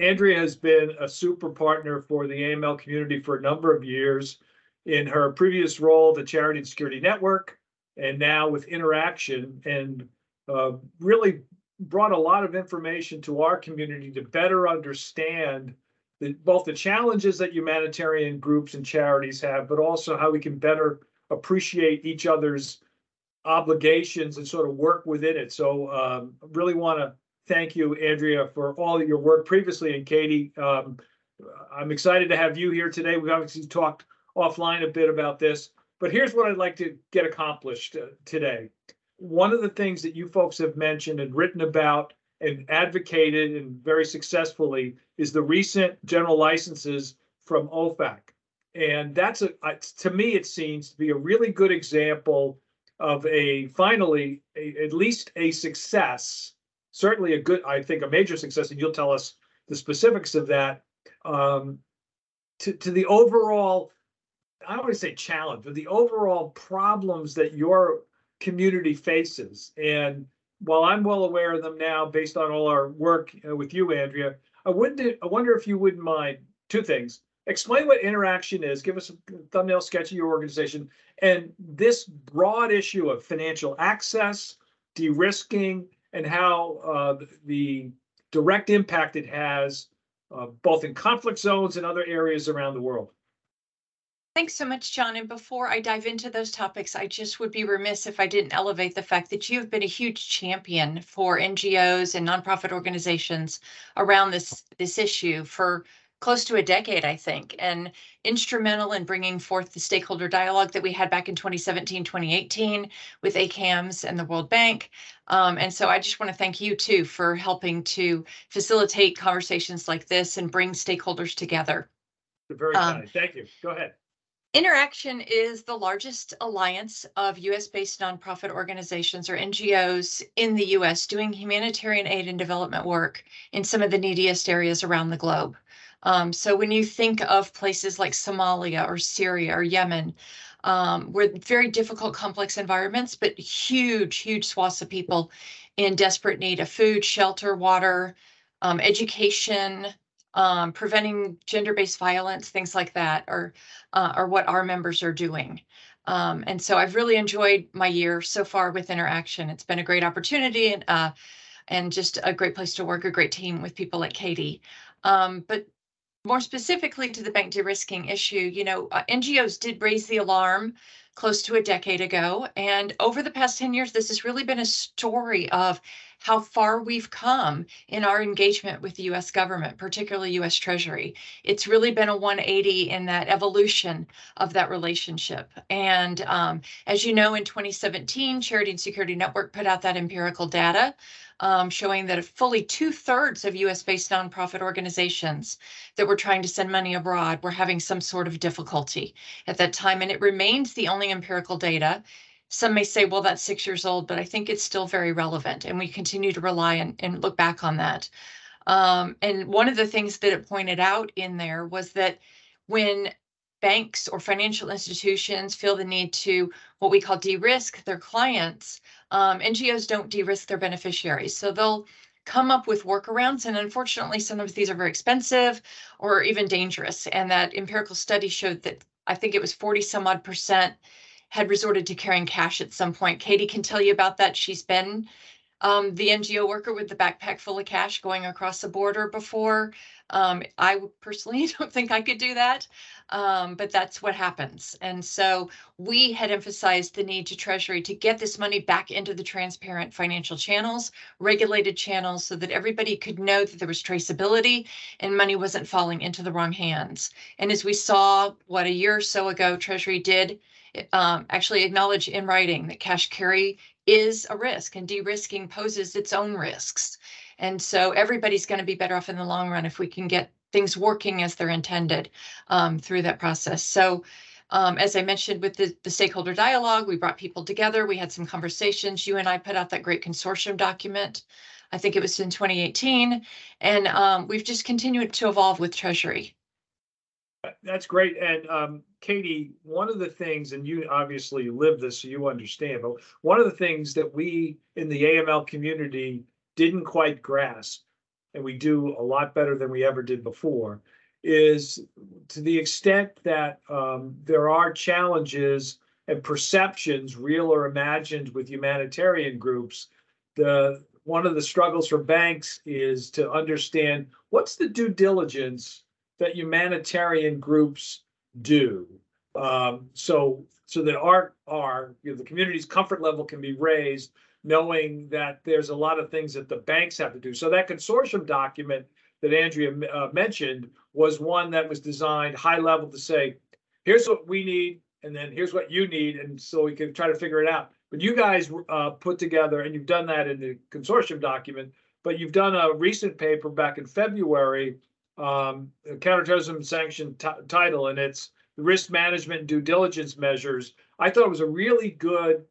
Andrea has been a super partner for the AML community for a number of years. In her previous role, the Charity and Security Network, and now with InterAction, and uh, really brought a lot of information to our community to better understand the, both the challenges that humanitarian groups and charities have, but also how we can better appreciate each other's obligations and sort of work within it. So um, really want to thank you, Andrea, for all your work previously. And Katie, um, I'm excited to have you here today. We've obviously talked offline a bit about this, but here's what I'd like to get accomplished uh, today. One of the things that you folks have mentioned and written about and advocated and very successfully is the recent general licenses from OFAC. And that's a, to me, it seems to be a really good example of a finally, a, at least a success, certainly a good, I think a major success, and you'll tell us the specifics of that, um, to, to the overall, I don't want to say challenge, but the overall problems that your community faces. And while I'm well aware of them now, based on all our work uh, with you, Andrea, I wouldn't. I wonder if you wouldn't mind two things. Explain what InterAction is. Give us a thumbnail sketch of your organization and this broad issue of financial access, de-risking, and how uh, the direct impact it has uh, both in conflict zones and other areas around the world. Thanks so much, John. And before I dive into those topics, I just would be remiss if I didn't elevate the fact that you've been a huge champion for NGOs and nonprofit organizations around this this issue for close to a decade, I think, and instrumental in bringing forth the stakeholder dialogue that we had back in 2017, 2018 with ACAMS and the World Bank. Um, and so I just want to thank you too for helping to facilitate conversations like this and bring stakeholders together. Very um, Thank you. Go ahead. InterAction is the largest alliance of US based nonprofit organizations or NGOs in the US doing humanitarian aid and development work in some of the neediest areas around the globe. Um, so when you think of places like Somalia or Syria or Yemen, um, we're very difficult, complex environments, but huge, huge swaths of people in desperate need of food, shelter, water, um, education, um, preventing gender-based violence, things like that, are uh, are what our members are doing. Um, and so I've really enjoyed my year so far with InterAction. It's been a great opportunity and uh, and just a great place to work, a great team with people like Katie. Um, but more specifically to the bank de-risking issue, you know, uh, NGOs did raise the alarm close to a decade ago. And over the past 10 years, this has really been a story of how far we've come in our engagement with the US government, particularly US Treasury. It's really been a 180 in that evolution of that relationship. And um, as you know, in 2017, Charity and Security Network put out that empirical data um, showing that fully two thirds of US based nonprofit organizations that were trying to send money abroad were having some sort of difficulty at that time. And it remains the only empirical data some may say, well, that's six years old, but I think it's still very relevant. And we continue to rely and, and look back on that. Um, and one of the things that it pointed out in there was that when banks or financial institutions feel the need to what we call de-risk their clients, um, NGOs don't de-risk their beneficiaries. So they'll come up with workarounds. And unfortunately, some of these are very expensive or even dangerous. And that empirical study showed that I think it was 40 some odd percent had resorted to carrying cash at some point. Katie can tell you about that. She's been um, the NGO worker with the backpack full of cash going across the border before. Um, I personally don't think I could do that, um, but that's what happens. And so we had emphasized the need to Treasury to get this money back into the transparent financial channels, regulated channels, so that everybody could know that there was traceability and money wasn't falling into the wrong hands. And as we saw, what a year or so ago, Treasury did um, actually acknowledge in writing that cash carry is a risk and de-risking poses its own risks. And so everybody's going to be better off in the long run if we can get things working as they're intended um, through that process. So um, as I mentioned with the, the stakeholder dialogue, we brought people together. We had some conversations. You and I put out that great consortium document. I think it was in 2018. And um, we've just continued to evolve with Treasury. That's great. And um, Katie, one of the things, and you obviously live this, so you understand, but one of the things that we in the AML community didn't quite grasp and we do a lot better than we ever did before, is to the extent that um, there are challenges and perceptions, real or imagined, with humanitarian groups. The one of the struggles for banks is to understand what's the due diligence that humanitarian groups do. Um, so so that our our you know, the community's comfort level can be raised, knowing that there's a lot of things that the banks have to do. So that consortium document that Andrea uh, mentioned was one that was designed high level to say, here's what we need, and then here's what you need, and so we can try to figure it out. But you guys uh, put together, and you've done that in the consortium document, but you've done a recent paper back in February, um, counterterrorism sanction title, and it's risk management due diligence measures. I thought it was a really good.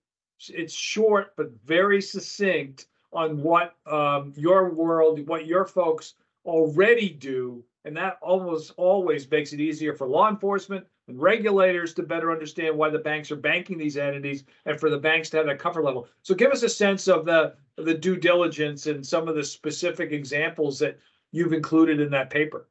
It's short but very succinct on what um, your world, what your folks already do, and that almost always makes it easier for law enforcement and regulators to better understand why the banks are banking these entities and for the banks to have that comfort level. So give us a sense of the the due diligence and some of the specific examples that you've included in that paper.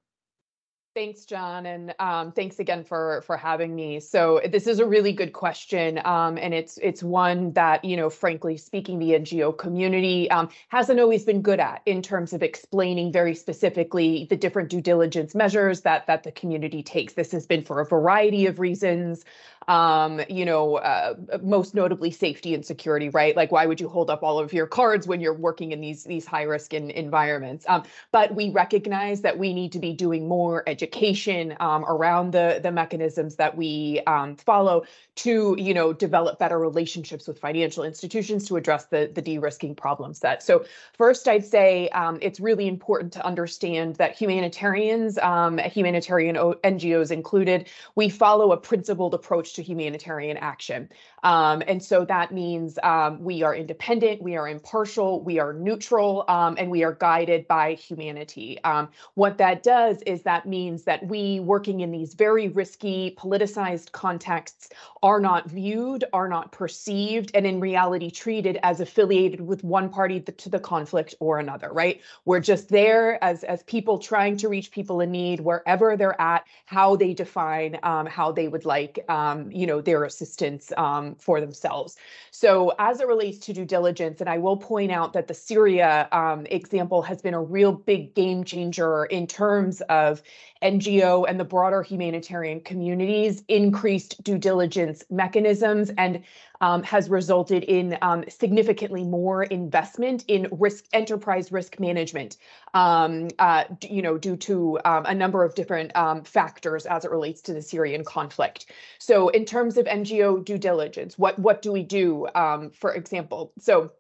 Thanks, John, and um, thanks again for for having me. So this is a really good question, um, and it's it's one that you know, frankly speaking, the NGO community um, hasn't always been good at in terms of explaining very specifically the different due diligence measures that that the community takes. This has been for a variety of reasons um, you know, uh, most notably safety and security, right? Like, why would you hold up all of your cards when you're working in these these high risk in, environments? Um, but we recognize that we need to be doing more education um, around the the mechanisms that we um, follow to, you know, develop better relationships with financial institutions to address the the de-risking problem set. So first, I'd say um, it's really important to understand that humanitarians, um, humanitarian NGOs included, we follow a principled approach to humanitarian action. Um, and so that means um, we are independent, we are impartial, we are neutral, um, and we are guided by humanity. Um, what that does is that means that we, working in these very risky, politicized contexts, are not viewed, are not perceived, and in reality treated as affiliated with one party to the conflict or another, right? We're just there as, as people trying to reach people in need wherever they're at, how they define um, how they would like, um, you know, their assistance um, for themselves. So as it relates to due diligence, and I will point out that the Syria um, example has been a real big game changer in terms of NGO and the broader humanitarian communities increased due diligence mechanisms and um, has resulted in um, significantly more investment in risk enterprise risk management um, uh, you know due to um, a number of different um, factors as it relates to the Syrian conflict. So in terms of NGO due diligence what what do we do um, for example? So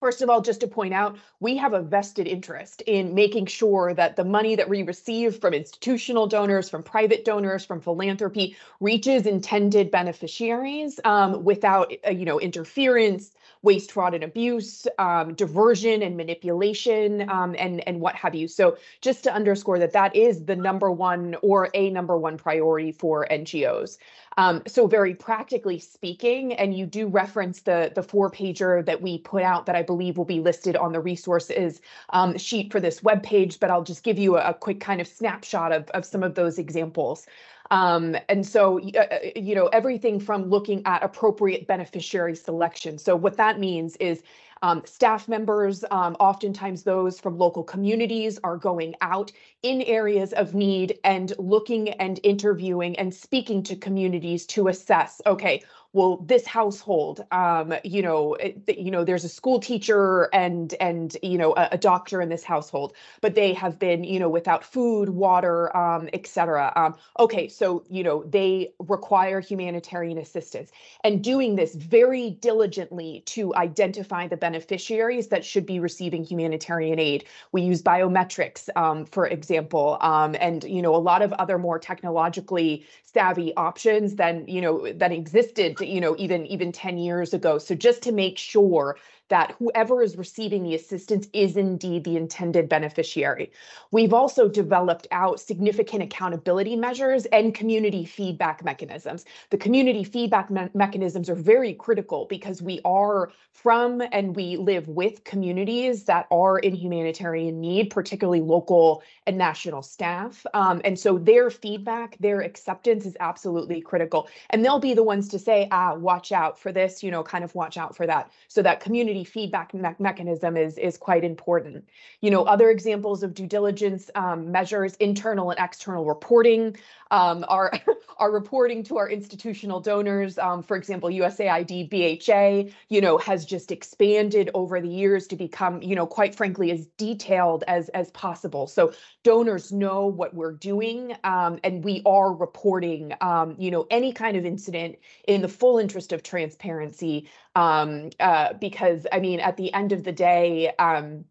First of all, just to point out, we have a vested interest in making sure that the money that we receive from institutional donors, from private donors, from philanthropy reaches intended beneficiaries um, without, uh, you know, interference, waste, fraud, and abuse, um, diversion and manipulation, um, and and what have you. So just to underscore that that is the number one or a number one priority for NGOs. Um, so very practically speaking, and you do reference the the four pager that we put out that I believe will be listed on the resources um, sheet for this web page, but I'll just give you a, a quick kind of snapshot of, of some of those examples. Um, and so, uh, uh, you know, everything from looking at appropriate beneficiary selection. So what that means is um, staff members, um, oftentimes those from local communities, are going out in areas of need and looking and interviewing and speaking to communities to assess okay, well this household um, you know you know there's a school teacher and and you know a, a, doctor in this household but they have been you know without food water um, etc um, okay so you know they require humanitarian assistance and doing this very diligently to identify the beneficiaries that should be receiving humanitarian aid. We use biometrics um, for example um, and you know a lot of other more technologically savvy options than you know that existed you know even even 10 years ago. So just to make sure that whoever is receiving the assistance is indeed the intended beneficiary. We've also developed out significant accountability measures and community feedback mechanisms. The community feedback me- mechanisms are very critical because we are from and we live with communities that are in humanitarian need, particularly local and national staff. Um, and so their feedback, their acceptance is absolutely critical. And they'll be the ones to say, ah, watch out for this, you know, kind of watch out for that. So that community feedback me- mechanism is, is quite important. You know, other examples of due diligence um, measures, internal and external reporting, um, our, our reporting to our institutional donors, um, for example, USAID, BHA, you know, has just expanded over the years to become, you know, quite frankly, as detailed as as possible. So donors know what we're doing, um, and we are reporting, um, you know, any kind of incident in the full interest of transparency. Um, uh, because I mean, at the end of the day, um,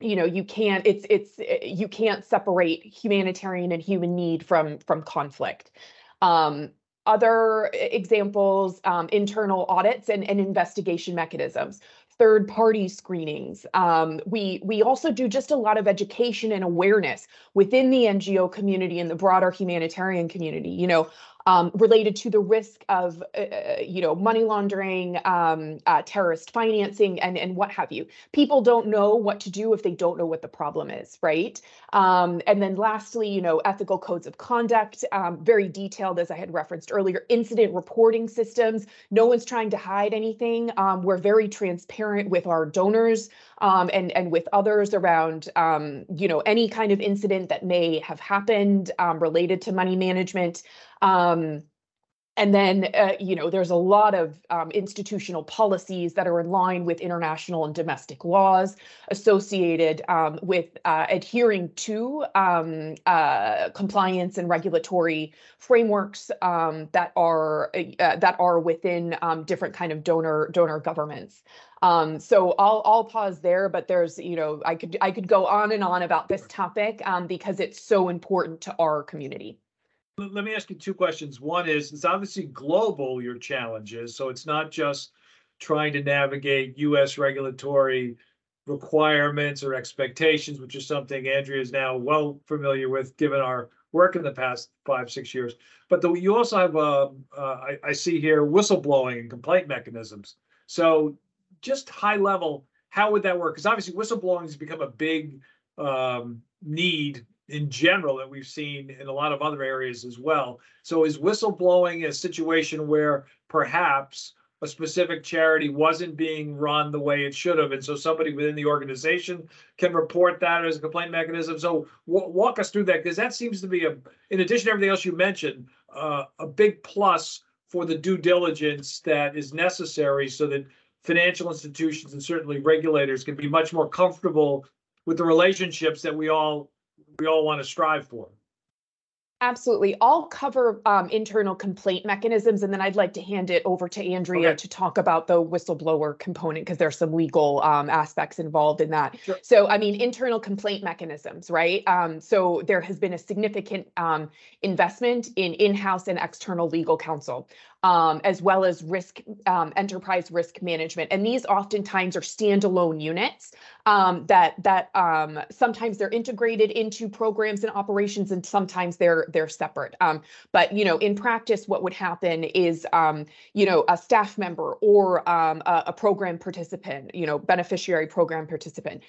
you know you can't it's it's you can't separate humanitarian and human need from from conflict. Um other examples um internal audits and, and investigation mechanisms third party screenings. Um we we also do just a lot of education and awareness within the ngo community and the broader humanitarian community. You know um, related to the risk of, uh, uh, you know, money laundering, um, uh, terrorist financing, and and what have you. People don't know what to do if they don't know what the problem is, right? Um, and then lastly, you know, ethical codes of conduct, um, very detailed, as I had referenced earlier, incident reporting systems. No one's trying to hide anything. Um, we're very transparent with our donors um, and and with others around, you know, any kind of incident that may have happened related to money management. Um, and then, uh, you know, there's a lot of um, institutional policies that are in line with international and domestic laws associated um, with uh, adhering to um, uh, compliance and regulatory frameworks um, that are uh, that are within um, different kind of donor donor governments. Um, so I'll I'll pause there, but there's you know I could I could go on and on about this topic um, because it's so important to our community. Let me ask you two questions. One is, it's obviously global, your challenges, so it's not just trying to navigate US regulatory requirements or expectations, which is something Andrea is now well familiar with, given our work in the past five, six years. But the, you also have, uh, uh, I, I see here whistleblowing and complaint mechanisms. So just high level, how would that work? Because obviously whistleblowing has become a big um, need in general that we've seen in a lot of other areas as well. So is whistleblowing a situation where perhaps a specific charity wasn't being run the way it should have, and so somebody within the organization can report that as a complaint mechanism? So wa- walk us through that, because that seems to be a, in addition to everything else you mentioned, uh, a big plus for the due diligence that is necessary so that financial institutions and certainly regulators can be much more comfortable with the relationships that we all we all want to strive for. Absolutely. I'll cover um, internal complaint mechanisms, and then I'd like to hand it over to Andrea Okay. to talk about the whistleblower component because there's some legal um, aspects involved in that. Sure. So, I mean, internal complaint mechanisms, right? Um, so there has been a significant um, investment in in-house and external legal counsel, um, as well as risk um, enterprise risk management, and these oftentimes are standalone units um, that that um, sometimes they're integrated into programs and operations, and sometimes they're they're separate. Um, but you know, in practice, what would happen is um, you know a staff member or a, a program participant, you know, beneficiary program participant,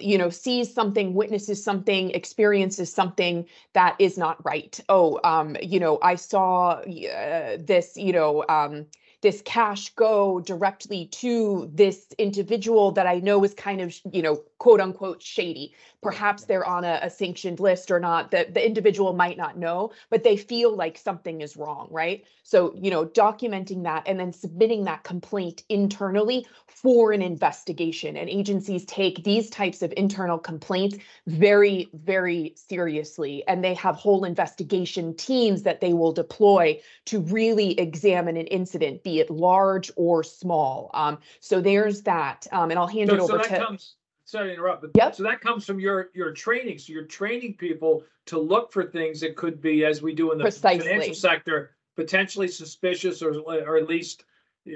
you know, sees something, witnesses something, experiences something that is not right. Oh, you know, I saw uh, this, you know. Um, this cash go directly to this individual that I know is kind of, you know, quote unquote shady. Perhaps they're on a, a sanctioned list or not. The, the individual might not know, but they feel like something is wrong, right? So, you know, documenting that and then submitting that complaint internally for an investigation. And agencies take these types of internal complaints very, very seriously. And they have whole investigation teams that they will deploy to really examine an incident, be it large or small. Um, so there's that. Um, and I'll hand it So, so over that to. comes, sorry to interrupt, but Yep. so that comes from your, your training. So you're training people to look for things that could be, as we do in the Precisely. financial sector, potentially suspicious or, or at least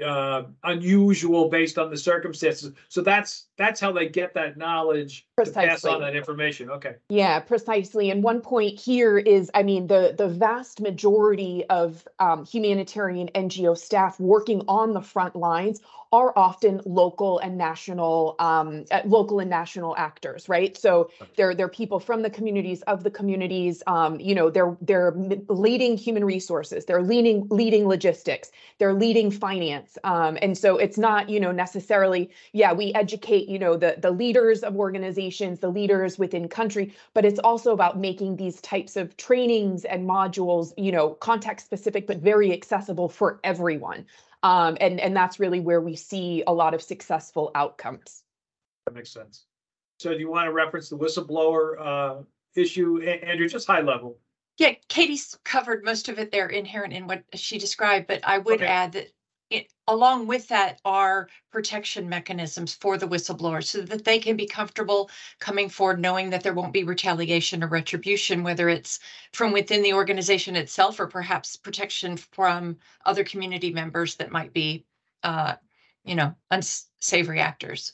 uh, unusual based on the circumstances. So that's, that's how they get that knowledge to pass Precisely. on that information. Okay. Yeah, precisely. And one point here is, I mean, the the vast majority of um, humanitarian NGO staff working on the front lines are often local and national, um, uh, local and national actors, right? So they're they're people from the communities of the communities. Um, you know, they're they're leading human resources, they're leading leading logistics, they're leading finance, um, and so it's not you know necessarily yeah we educate you know the the leaders of organizations, the leaders within country, but it's also about making these types of trainings and modules, you know, context specific, but very accessible for everyone. Um, and, and that's really where we see a lot of successful outcomes. That makes sense. So do you want to reference the whistleblower, uh, issue, A- Andrew, just high level? Yeah, Katie's covered most of it there inherent in what she described, but I would Okay. add that it, along with that are protection mechanisms for the whistleblower so that they can be comfortable coming forward, knowing that there won't be retaliation or retribution, whether it's from within the organization itself or perhaps protection from other community members that might be, uh, you know, unsavory actors.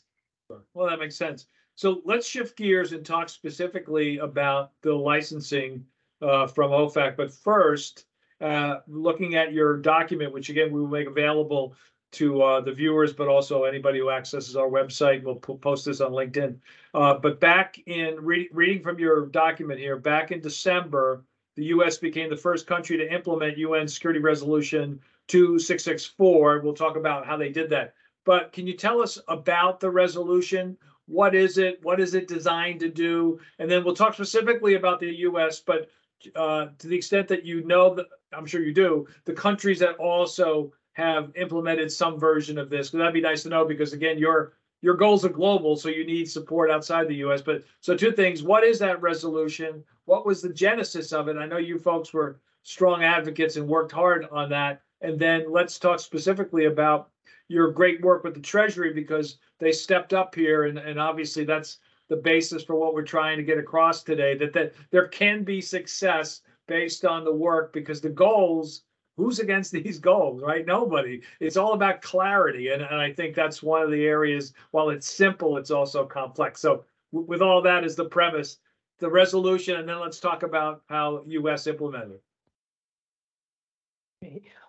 Well, that makes sense. So let's shift gears and talk specifically about the licensing uh, from OFAC. But first, uh, looking at your document, which again, we will make available to uh, the viewers, but also anybody who accesses our website, we'll post this on LinkedIn. Uh, But back in, re- reading from your document here, back in December, the US became the first country to implement UN Security Resolution 2664. We'll talk about how they did that. But can you tell us about the resolution? What is it? What is it designed to do? And then we'll talk specifically about the US, but uh, to the extent that you know, I'm sure you do, the countries that also have implemented some version of this, because that'd be nice to know, because again, your your goals are global, so you need support outside the US. But so two things, what is that resolution? What was the genesis of it? I know you folks were strong advocates and worked hard on that. And then let's talk specifically about your great work with the Treasury because they stepped up here and, and obviously that's the basis for what we're trying to get across today, that, that there can be success based on the work because the goals, who's against these goals, right? Nobody. It's all about clarity. And, and I think that's one of the areas, while it's simple, it's also complex. So w- with all that as the premise, the resolution, and then let's talk about how US implemented.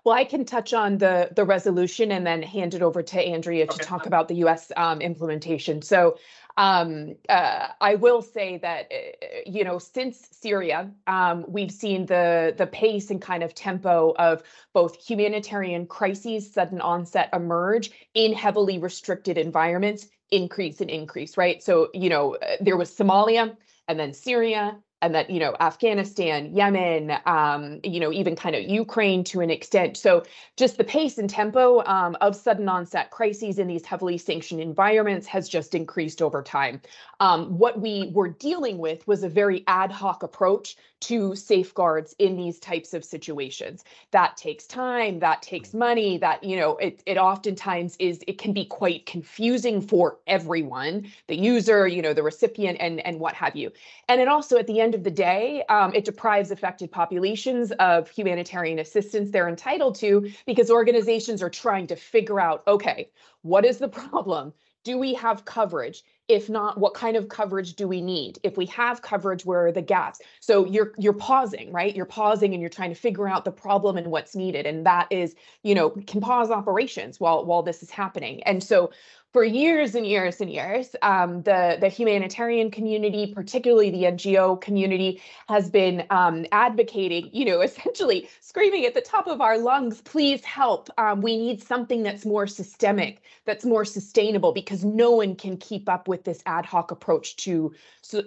Well, I can touch on the, the resolution and then hand it over to Andrea to Okay. talk about the US um, implementation. So um, uh, I will say that, uh, you know, since Syria, um, we've seen the, the pace and kind of tempo of both humanitarian crises, sudden onset emerge in heavily restricted environments, increase and increase, right? So, you know, uh, there was Somalia and then Syria and that you know afghanistan yemen um, you know even kind of ukraine to an extent. So just the pace and tempo um, of sudden onset crises in these heavily sanctioned environments has just increased over time. Um, what we were dealing with was a very ad hoc approach to safeguards in these types of situations. That takes time that takes money that you know it, it oftentimes is it can be quite confusing for everyone the user you know the recipient and and what have you. And it also, at the end of the day, um, it deprives affected populations of humanitarian assistance they're entitled to because organizations are trying to figure out okay, what is the problem? Do we have coverage? If not, what kind of coverage do we need? If we have coverage, where are the gaps? So you're you're pausing, right? You're pausing and you're trying to figure out the problem and what's needed. And that is, you know, can pause operations while while this is happening. And so for years and years and years, um, the, the humanitarian community, particularly the NGO community, has been um, advocating, you know, essentially screaming at the top of our lungs, please help. Um, we need something that's more systemic, that's more sustainable, because no one can keep up with this ad hoc approach to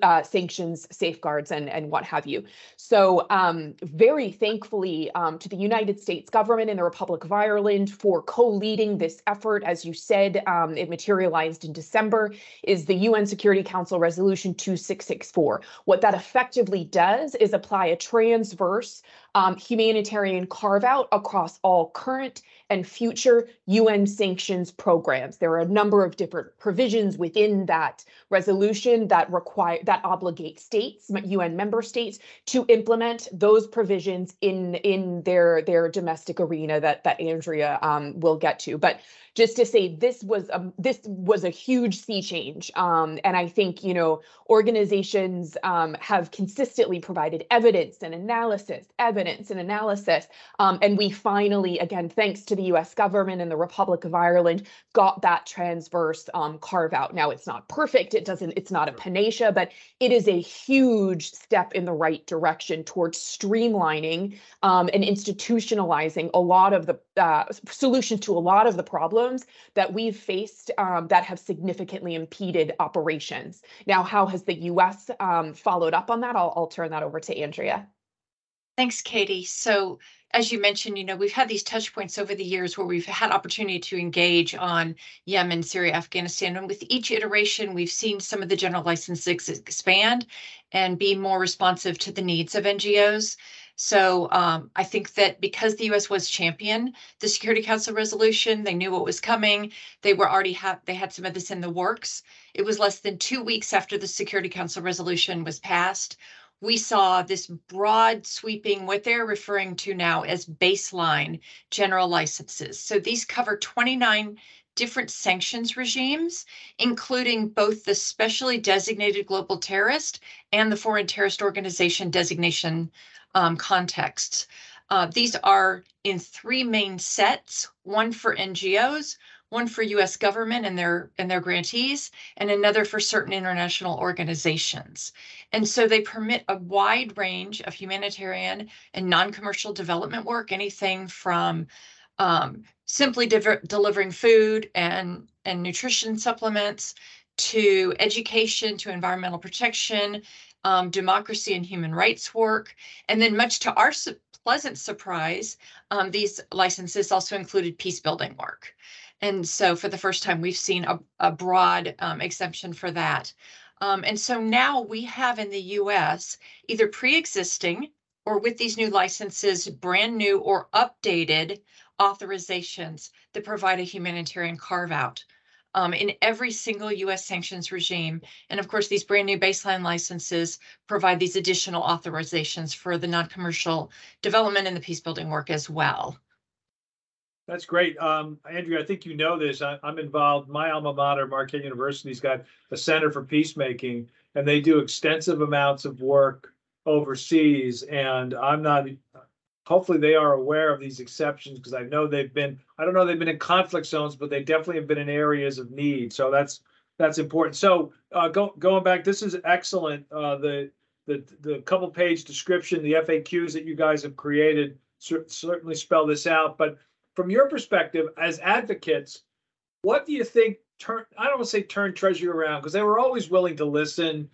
uh, sanctions, safeguards, and, and what have you. So um, very thankfully um, to the United States government and the Republic of Ireland for co-leading this effort, as you said, um, it materialized in December, is the UN Security Council Resolution 2664. What that effectively does is apply a transverse um, humanitarian carve out across all current and future UN sanctions programs. There are a number of different provisions within that resolution that require that obligate states, UN member states, to implement those provisions in in their their domestic arena that that Andrea um, will get to. But just to say this was a this was a huge sea change um, and i think you know organizations um, have consistently provided evidence and analysis evidence and analysis um, and we finally again thanks to the us government and the republic of ireland got that transverse um, carve out now it's not perfect it doesn't it's not a panacea but it is a huge step in the right direction towards streamlining um, and institutionalizing a lot of the uh, solutions to a lot of the problems that we've faced um, that have significantly impeded operations. Now, how has the US um, followed up on that? I'll, I'll turn that over to Andrea. Thanks, Katie. So as you mentioned, you know, we've had these touch points over the years where we've had opportunity to engage on Yemen, Syria, Afghanistan. And with each iteration, we've seen some of the general licenses expand and be more responsive to the needs of NGOs. So um, I think that because the U.S. was champion the Security Council resolution, they knew what was coming. They were already have they had some of this in the works. It was less than two weeks after the Security Council resolution was passed. We saw this broad sweeping, what they're referring to now as baseline general licenses. So these cover 29 different sanctions regimes, including both the specially designated global terrorist and the foreign terrorist organization designation um, contexts. Uh, these are in three main sets, one for NGOs, one for US government and their and their grantees, and another for certain international organizations. And so they permit a wide range of humanitarian and non-commercial development work, anything from um, simply de- delivering food and, and nutrition supplements to education, to environmental protection, um, democracy and human rights work. And then, much to our su- pleasant surprise, um, these licenses also included peace building work. And so, for the first time, we've seen a, a broad um, exemption for that. Um, and so now we have in the US either pre existing or with these new licenses, brand new or updated authorizations that provide a humanitarian carve out um, in every single US sanctions regime. And of course, these brand new baseline licenses provide these additional authorizations for the non-commercial development and the peace building work as well. That's great. Um, Andrea, I think you know this. I, am involved, my alma mater, Marquette University's got a Center for Peacemaking, and they do extensive amounts of work overseas. And I'm not hopefully they are aware of these exceptions because I know they've been, I don't know, they've been in conflict zones, but they definitely have been in areas of need. So that's that's important. So uh, go, going back, this is excellent. Uh, the the the couple page description, the FAQs that you guys have created cer- certainly spell this out. But from your perspective as advocates, what do you think turn? I don't want to say turn Treasury around because they were always willing to listen.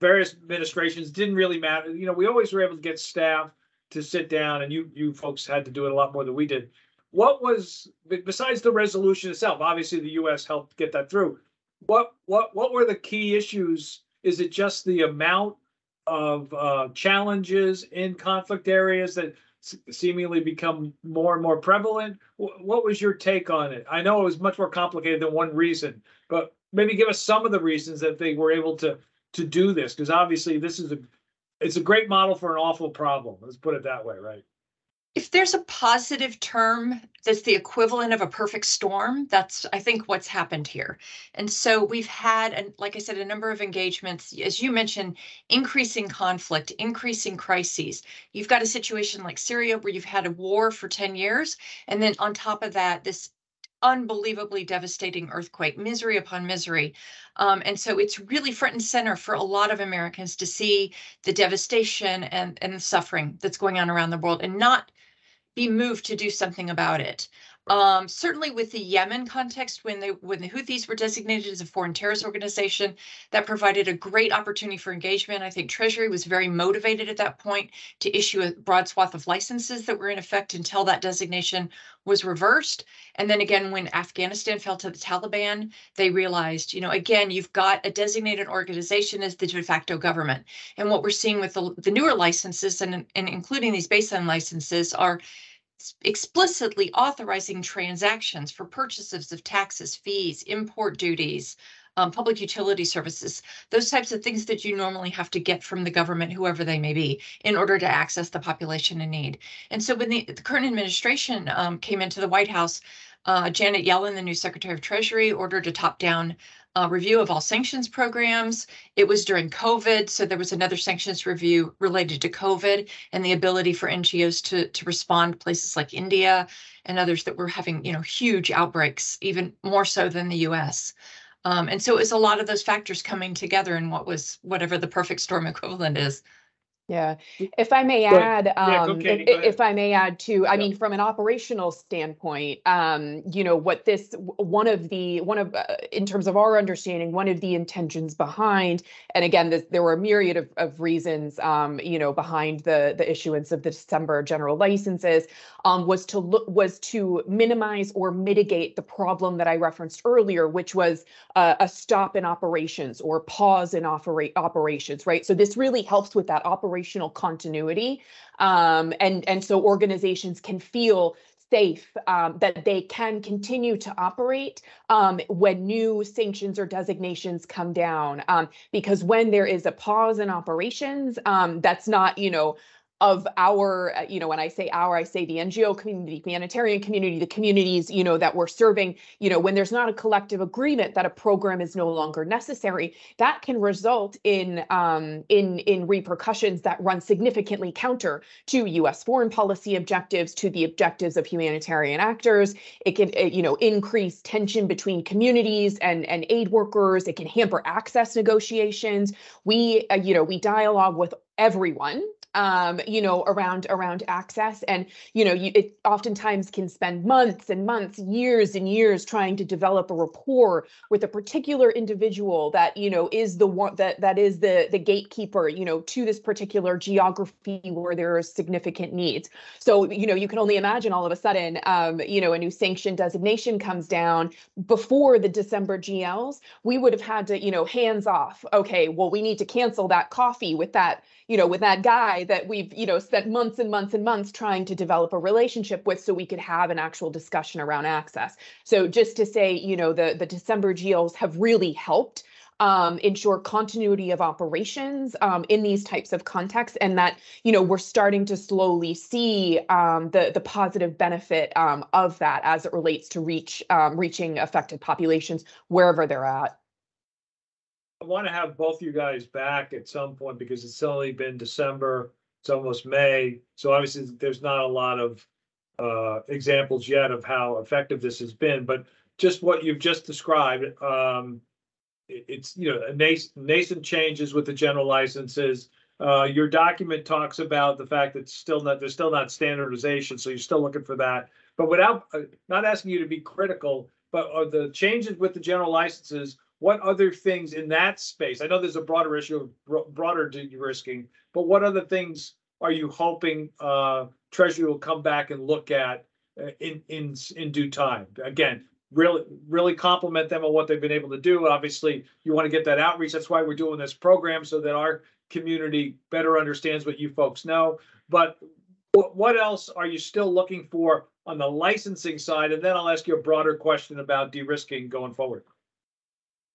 Various administrations didn't really matter. You know, we always were able to get staff to sit down, and you you folks had to do it a lot more than we did. What was besides the resolution itself? Obviously, the U.S. helped get that through. What what what were the key issues? Is it just the amount of uh, challenges in conflict areas that seemingly become more and more prevalent? what was your take on it? I know it was much more complicated than one reason, but maybe give us some of the reasons that they were able to to do this because obviously this is a it's a great model for an awful problem. Let's put it that way, right? If there's a positive term that's the equivalent of a perfect storm, that's I think what's happened here. And so we've had, and like I said, a number of engagements, as you mentioned, increasing conflict, increasing crises. You've got a situation like Syria where you've had a war for 10 years, and then on top of that, this unbelievably devastating earthquake, misery upon misery. Um, and so it's really front and center for a lot of Americans to see the devastation and, and the suffering that's going on around the world and not be moved to do something about it. Um, certainly with the Yemen context, when when the Houthis were designated as a foreign terrorist organization, that provided a great opportunity for engagement. I think Treasury was very motivated at that point to issue a broad swath of licenses that were in effect until that designation was reversed. And then again, when Afghanistan fell to the Taliban, they realized, you know, again, you've got a designated organization as the de facto government. And what we're seeing with the, the newer licenses and, and including these baseline licenses are explicitly authorizing transactions for purchases of taxes, fees, import duties, um, public utility services, those types of things that you normally have to get from the government, whoever they may be, in order to access the population in need. And so when the, the current administration um, came into the White House, uh, Janet Yellen, the new Secretary of Treasury, ordered a top-down review of all sanctions programs. It was during COVID, so there was another sanctions review related to COVID and the ability for NGOs to to respond. Places like India and others that were having, you know, huge outbreaks, even more so than the U.S. Um, and so it was a lot of those factors coming together in what was whatever the perfect storm equivalent is. Yeah, if I may add, Yeah, um, Katie, if, if I may add too, I Yeah. mean, from an operational standpoint, um, you know, what this, one of the, one of, uh, in terms of our understanding, one of the intentions behind, and again, this, there were a myriad of, of reasons, um, you know, behind the, the issuance of the December general licenses, um, was to look, was to minimize or mitigate the problem that I referenced earlier, which was uh, a stop in operations or pause in operate operations, right? So this really helps with that operational continuity, um, and and so organizations can feel safe um, that they can continue to operate um, when new sanctions or designations come down. Um, because when there is a pause in operations, um, that's not you know of our, uh, you know, when I say our, I say the NGO community, humanitarian community, the communities, you know, that we're serving, you know, when there's not a collective agreement that a program is no longer necessary, that can result in um, in in repercussions that run significantly counter to U.S. foreign policy objectives, to the objectives of humanitarian actors. It can, uh, you know, increase tension between communities and and aid workers. It can hamper access negotiations. We, uh, you know, we dialogue with everyone um you know around around access. And you know you it oftentimes can spend months and months years and years trying to develop a rapport with a particular individual that you know is the one that that is the the gatekeeper you know to this particular geography where there are significant needs. So you know you can only imagine all of a sudden um you know a new sanction designation comes down. Before the december gls we would have had to you know hands off. Okay well we need to cancel that coffee with that you know with that guy that we've you know spent months and months and months trying to develop a relationship with so we could have an actual discussion around access so just to say you know the the december gls have really helped um, ensure continuity of operations um, in these types of contexts, and that you know we're starting to slowly see um, the the positive benefit um, of that as it relates to reach um, reaching affected populations wherever they're at. I want to have both you guys back at some point because it's only been December, it's almost May. So obviously, there's not a lot of uh, examples yet of how effective this has been, but just what you've just described, um, it- it's, you know, a nascent, changes with the general licenses. Uh, your document talks about the fact that still not, there's still not standardization, so you're still looking for that. But without, uh, not asking you to be critical, but are the changes with the general licenses, what other things in that space? I know there's a broader issue of broader de-risking, but what other things are you hoping uh Treasury will come back and look at uh, in in in due time? Again, really really compliment them on what they've been able to do. Obviously, you want to get that outreach. That's why we're doing this program so that our community better understands what you folks know. But what what else are you still looking for on the licensing side? And then I'll ask you a broader question about de-risking going forward.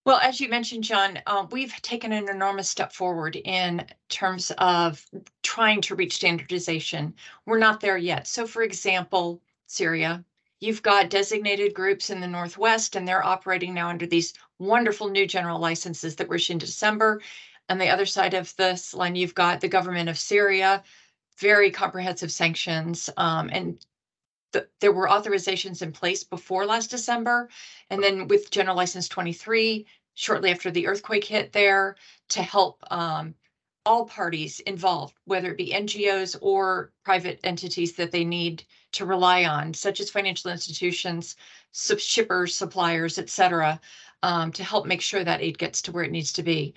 Well, as you mentioned, John, uh, we've taken an enormous step forward in terms of trying to reach standardization. We're not there yet. So, for example, Syria, you've got designated groups in the Northwest, and they're operating now under these wonderful new general licenses that were issued in December. On the other side of this line, you've got the government of Syria, very comprehensive sanctions, um, and the, there were authorizations in place before last December. And then with General License 23, shortly after the earthquake hit there, to help um, all parties involved, whether it be NGOs or private entities that they need to rely on, such as financial institutions, sub- shippers, suppliers, et cetera, um, to help make sure that aid gets to where it needs to be.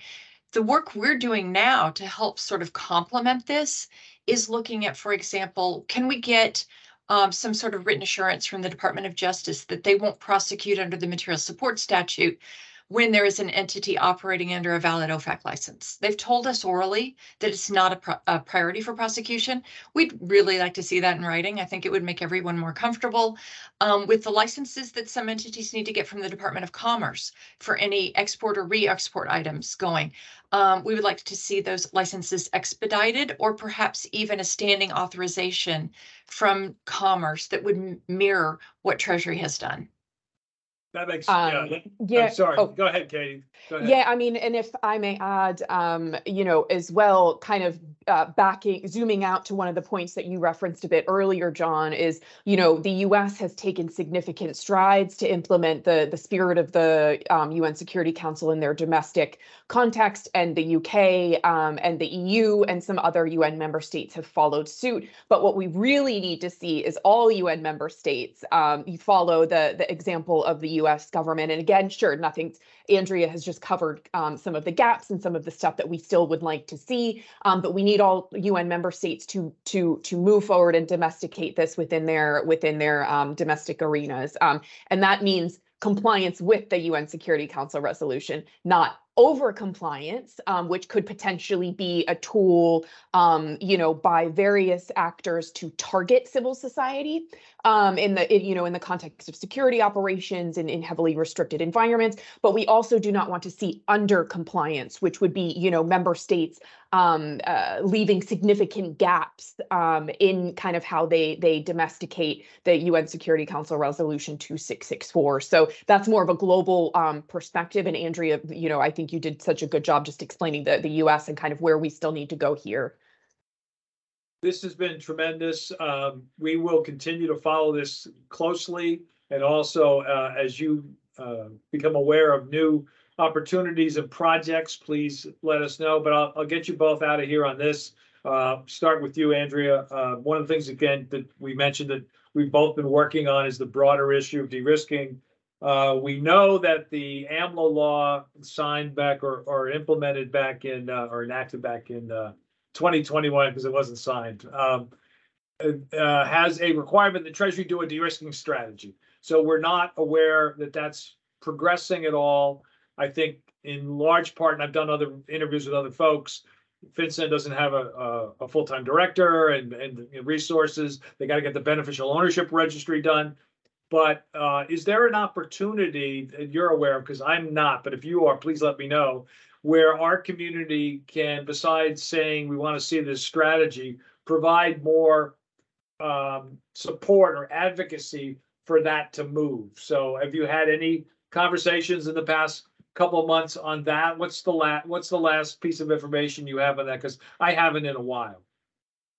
The work we're doing now to help sort of complement this is looking at, for example, can we get um, some sort of written assurance from the Department of Justice that they won't prosecute under the material support statute when there is an entity operating under a valid OFAC license. They've told us orally that it's not a, a priority for prosecution. We'd really like to see that in writing. I think it would make everyone more comfortable um, with the licenses that some entities need to get from the Department of Commerce for any export or re-export items going. Um, we would like to see those licenses expedited or perhaps even a standing authorization from Commerce that would mirror what Treasury has done. That makes, yeah, Um, that- Yeah. I'm sorry, oh, go ahead, Katie. Yeah, I mean, and if I may add, um, you know, as well, kind of uh, backing, zooming out to one of the points that you referenced a bit earlier, John, is, you know, the U.S. has taken significant strides to implement the the spirit of the um, UN Security Council in their domestic context, and the UK um, and the EU and some other UN member states have followed suit. But what we really need to see is all UN member states um, follow the the example of the U.S. government. And again, sure, nothing's Andrea has just covered um, some of the gaps and some of the stuff that we still would like to see. Um, but we need all UN member states to to to move forward and domesticate this within their within their um, domestic arenas. Um, and that means compliance with the UN Security Council resolution, not over compliance, um, which could potentially be a tool, um, you know, by various actors to target civil society um, in the, in, you know, in the context of security operations and in heavily restricted environments. But we also do not want to see under compliance, which would be, you know, member states um, uh, leaving significant gaps um, in kind of how they they domesticate the UN Security Council Resolution 2664. So that's more of a global um, perspective. And Andrea, you know, I think you did such a good job just explaining the the US and kind of where we still need to go here. This has been tremendous. Um, we will continue to follow this closely. And also, uh, as you, uh, become aware of new opportunities and projects, please let us know. But I'll, I'll get you both out of here on this. Uh, start with you, Andrea. Uh, one of the things again that we mentioned that we've both been working on is the broader issue of de-risking. Uh, we know that the AMLA law signed back or, or implemented back in, uh, or enacted back in, uh, twenty twenty-one, because it wasn't signed, um, uh, has a requirement that Treasury do a de-risking strategy. So we're not aware that that's progressing at all. I think in large part, and I've done other interviews with other folks, FinCEN doesn't have a, a, a full-time director and, and resources. They got to get the beneficial ownership registry done. But uh, is there an opportunity that you're aware of? Because I'm not, but if you are, please let me know where our community can, besides saying we want to see this strategy, provide more um, support or advocacy for that to move. So have you had any conversations in the past couple of months on that? What's the la, what's the last piece of information you have on that? Because I haven't in a while.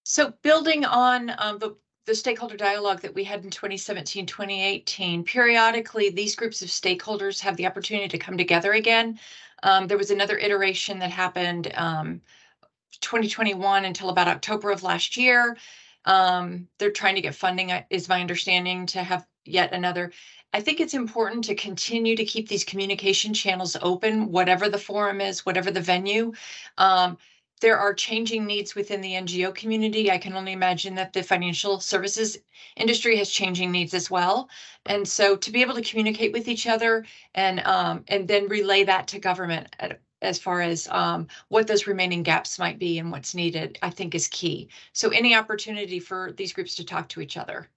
So building on um, the, the stakeholder dialogue that we had in 2017, 2018, periodically, these groups of stakeholders have the opportunity to come together again. Um, there was another iteration that happened um, 2021 until about October of last year. Um, they're trying to get funding, uh, is my understanding, to have yet another. I think it's important to continue to keep these communication channels open, whatever the forum is, whatever the venue. Um, there are changing needs within the NGO community. I can only imagine that the financial services industry has changing needs as well. And so to be able to communicate with each other and um, and then relay that to government at, as far as um, what those remaining gaps might be and what's needed, I think is key. So any opportunity for these groups to talk to each other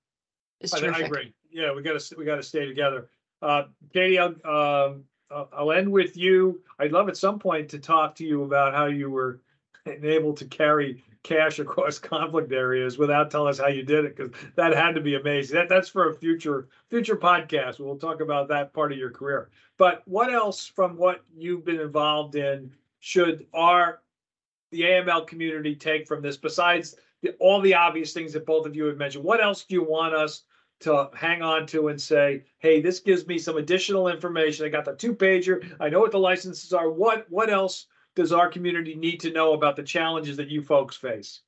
is I I terrific. agree. Yeah, we gotta, we gotta stay together. Uh, Katie, I'll, um, I'll, I'll end with you. I'd love at some point to talk to you about how you were able to carry cash across conflict areas without telling us how you did it, because that had to be amazing. That, that's for a future, future podcast. We'll talk about that part of your career. But what else from what you've been involved in should our, the AML community take from this besides the, all the obvious things that both of you have mentioned? What else do you want us to hang on to and say, hey, this gives me some additional information. I got the two pager. I know what the licenses are. What, what else does our community need to know about the challenges that you folks face?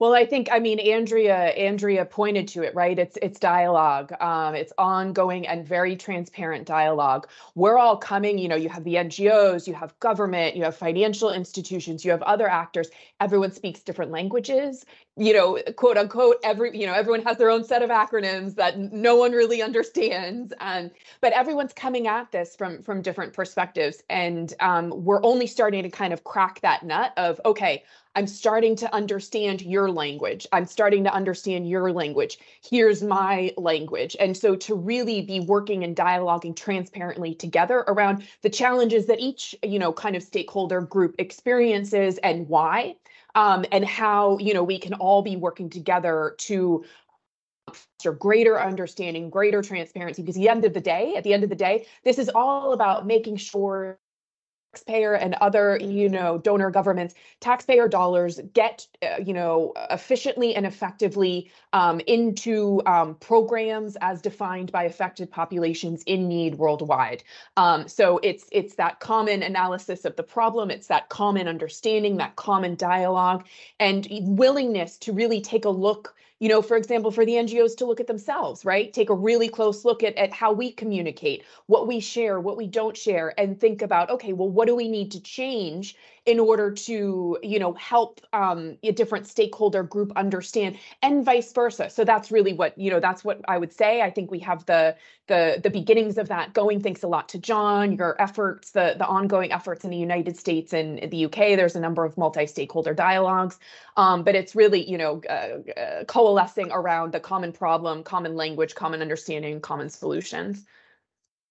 Well, I think, I mean, Andrea, Andrea pointed to it, right? It's, it's dialogue. Um, it's ongoing and very transparent dialogue. We're all coming, you know, you have the NGOs, you have government, you have financial institutions, you have other actors. Everyone speaks different languages, you know, quote unquote, every, you know, everyone has their own set of acronyms that no one really understands. And, but everyone's coming at this from, from different perspectives. And um, we're only starting to kind of crack that nut of, okay, I'm starting to understand your language. I'm starting to understand your language. Here's my language. And so to really be working and dialoguing transparently together around the challenges that each, you know, kind of stakeholder group experiences and why, um, and how, you know, we can all be working together to foster greater understanding, greater transparency, because at the end of the day, at the end of the day, this is all about making sure taxpayer and other, you know, donor governments, taxpayer dollars get, uh, you know, efficiently and effectively um, into um, programs as defined by affected populations in need worldwide. Um, so it's it's that common analysis of the problem, it's that common understanding, that common dialogue, and willingness to really take a look you know, for example, for the NGOs to look at themselves, right? Take a really close look at, at how we communicate, what we share, what we don't share, and think about, okay, well, what do we need to change in order to, you know, help um, a different stakeholder group understand and vice versa. So that's really what, you know, that's what I would say. I think we have the the the beginnings of that going. Thanks a lot to John, your efforts, the the ongoing efforts in the United States and the UK. There's a number of multi-stakeholder dialogues, um, but it's really, you know, uh, uh, coalescing around the common problem, common language, common understanding, common solutions.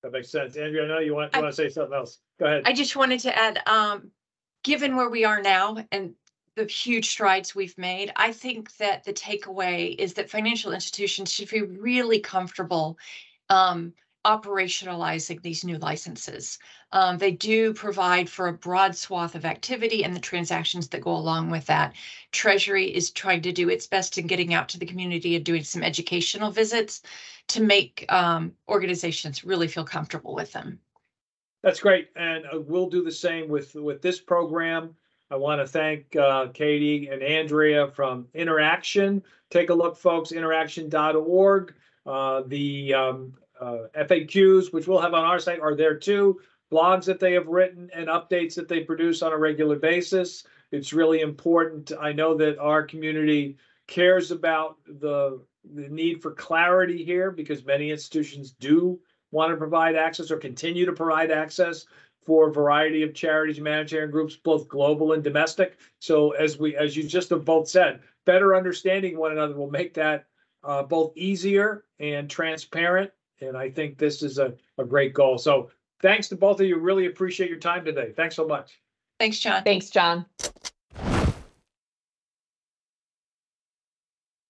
That makes sense. Andrea, I know you want, you I- want to say something else. Go ahead. I just wanted to add, um, given where we are now and the huge strides we've made, I think that the takeaway is that financial institutions should feel really comfortable um, operationalizing these new licenses. Um, they do provide for a broad swath of activity and the transactions that go along with that. Treasury is trying to do its best in getting out to the community and doing some educational visits to make um, organizations really feel comfortable with them. That's great, and uh, we'll do the same with, with this program. I want to thank uh, Katie and Andrea from InterAction. Take a look, folks, interaction.org. Uh, The um, uh, FAQs, which we'll have on our site, are there too. Blogs that they have written and updates that they produce on a regular basis. It's really important. I know that our community cares about the, the need for clarity here because many institutions do want to provide access or continue to provide access for a variety of charities, humanitarian groups, both global and domestic. So as we, as you just have both said, better understanding one another will make that uh, both easier and transparent. And I think this is a, a great goal. So thanks to both of you. Really appreciate your time today. Thanks so much. Thanks, John. Thanks, John.